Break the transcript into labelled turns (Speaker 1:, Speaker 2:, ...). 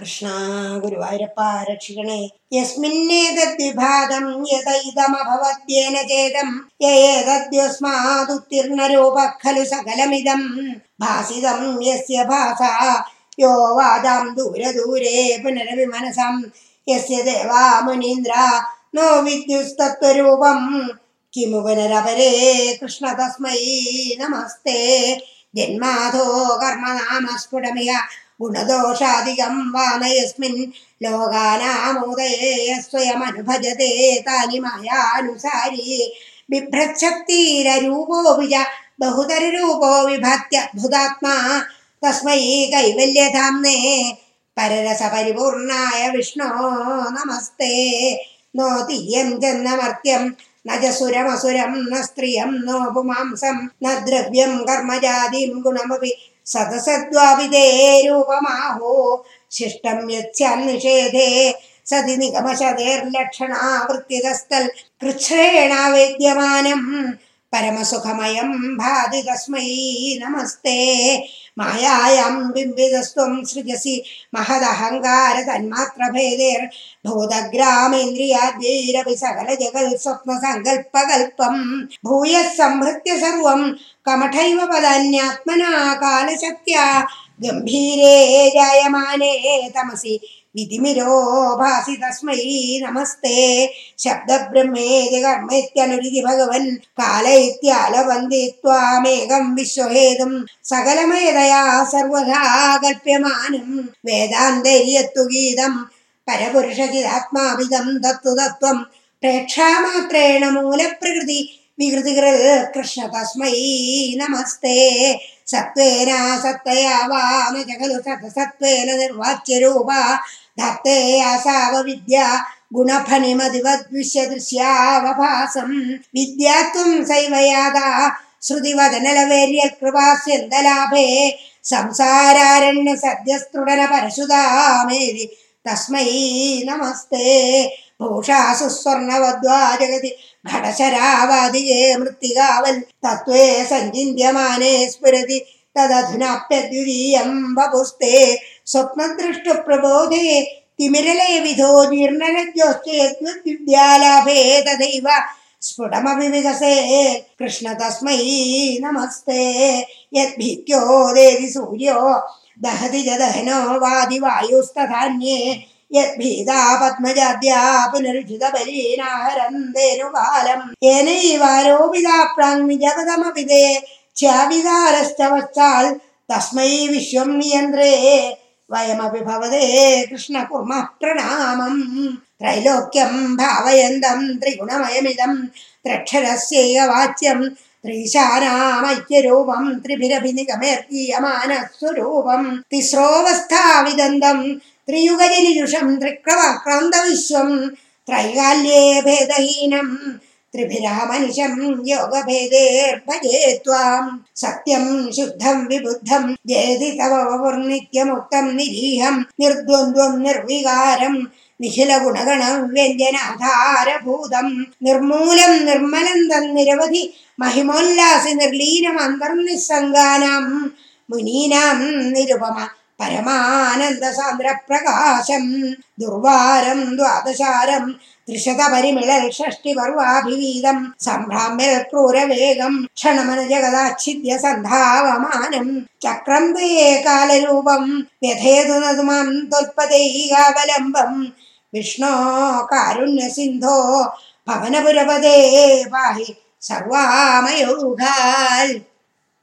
Speaker 1: കൃഷ്ണ ഗുരുവായൂരപ്പ രക്ഷിക്കണേ യസ്മിന്നേതദ്വിഭാഗം യഥൈതമഭവത്യേന ചേതം. യേതദ്യസ്മാദുത്തീർണരൂപ ഖലു സകലമിതം. ഭാസിതം യസ്യ ഭാസ. യോ വാദാം ദൂരദൂരേ പുനരവിമനസം. യസ്യ ദേവാ മുനീന്ദ്ര. നോ വിദ്യുസ്തത്വരൂപം. കിമു പുനരപരേ കൃഷ്ണ തസ്മൈ. നമസ്തേ. ജന്മാധോ गुणदोषादिकं वा नोगानामोदये स्वयमनुभजते तानि मायानुसारी। बिभ्रच्छक्तिररूपोऽपि बिभ्रच्छक्तीररूपो बहुतररूपो विभात्यद्भुतात्मा तस्मै कैवल्यधाम्ने पररसपरिपूर्णाय विष्णो नमस्ते। नो तियम् जन्नमर्त्यं न च सुरमसुरं न स्त्रियं नो पुमांसं न द्रव्यं कर्मजातिं गुणमपि സദസദ്വാവിതേ രൂപമാഹോ. ശിഷ്ടം യസ്യാൻ നിഷേധേ. സതി നിഗമശതേർലക്ഷണാവൃത്തിതസ്ഥൽ കൃച്ഛ്രേണ വേദ്യമാനം. परमसुखमयं भाति तस्मै, नमस्ते। मायायां बिम्बितस्त्वं सृजसि महदहङ्कारतन्मात्रभेदेर्भूतग्रामेन्द्रियाद्यैरपि सकलजगत्स्वप्नसङ्कल्पकल्पं भूयः संहृत्य सर्वं कमठैव पदान्यात्मना कालशक्त्या। गम्भीरे जायमाने तमसि പദാന്യാത്മനാ കാലശക്ത്യാ ഗംഭീരേ ജായമാനേ തമസി വിധിമിരോ ഭാസി തസ്മൈ നമസ്തേ. ശബ്ദബ്രഹ്മേ കർമ്മേത്യനുരിതി ഭഗവൻ കാലയിത്യാലവന്ദിത്വാമേകം വിശ്വഹേതും. സകലമേതയാ സർവഥാ കൽപ്യമാനം വേദാന്തര്യത്തു ഗീതം പരപുരുഷചിതാത്മാവിധം തത്വതത്വം പ്രേക്ഷാമാത്രേണ മൂലപ്രകൃതി कृष्ण तस्मै नमस्ते। सत्त्वेन सत्तया वाच्यरूपा धत्ते आसावविद्या गुणफणिमधिवद्विश्य दृश्यावभा विद्या त्वं सैवया श्रुतिवदनलवेर्य श्रुतिवदनलवैर्यकृपास्यन्दलाभे संसारारण्यसद्यस्तृण तस्मै नमस्ते। भूषासु स्वर्णवद्वा जगति घटशरावादिये मृत्तिकावल् तत्त्वे सञ्चिन्त्यमाने स्फुरति तदधुनाप्यद्वितीयं वपुस्ते स्वप्नदृष्टप्रबोधे तिमिरले विधो निर्णनज्ञोश्चेद्विद्यालाभे तथैव स्फुटमपि विकसे। कृष्ण तस्मै नमस्ते। यद्भीत्यो देदि सूर्यो दहति जदहनो वादि वायुस्तधान्ये യദ്ഭീതാ തസ്മൈ വിശ്വം നിയന്ത്രേ. വയമപി ഭവതേ കൃഷ്ണ കുർമ പ്രണാമം ത്രൈലോക്യം ഭാവയന്തം ത്രിഗുണമയമിതം ത്രക്ഷരസ്യവാച്യം ത്രീശാനാമൈക്യരൂപം ത്രിഭിരഭിനിഗമേർഗീയമാനസ്വരൂപം. തിസ്രോവസ്ഥാവിദന്തം ത്രിയുഗജനിജുഷം ത്രിക്രവാക്രാന്തവിശ്വം ത്രൈകാല്യേ ഭേദഹീനം ത്രിഭിരാമനുഷം യോഗഭേദേർഭജേ ത്വാം. സത്യം ശുദ്ധം വിബുദ്ധം ജയതി തവ നിരീഹം നിർദ്വന്ദ്വം നിർവികാരം നിഖില ഗുണഗണം വ്യഞ്ജനാധാരഭൂതം നിർമൂലം നിർമ്മലം തന്നിരവധി മഹിമോല്ലാസി നിർലീനം അന്തർനിസ്സംഗാനം മുനീനാം നിരുപമ परमानन्दसान्द्रप्रकाशं दुर्वारं द्वादशारं त्रिशत परिमिळष्टिपर्वाभि क्रूरवेगं क्षणमन जगदाच्छिद्य सन्धावमानम् चक्रं कालरूपं व्यधेदुनैगावलम्बं विष्णो कारुण्यसिन्धो पवनपुरपदे पाहि सर्वामयोगाल्।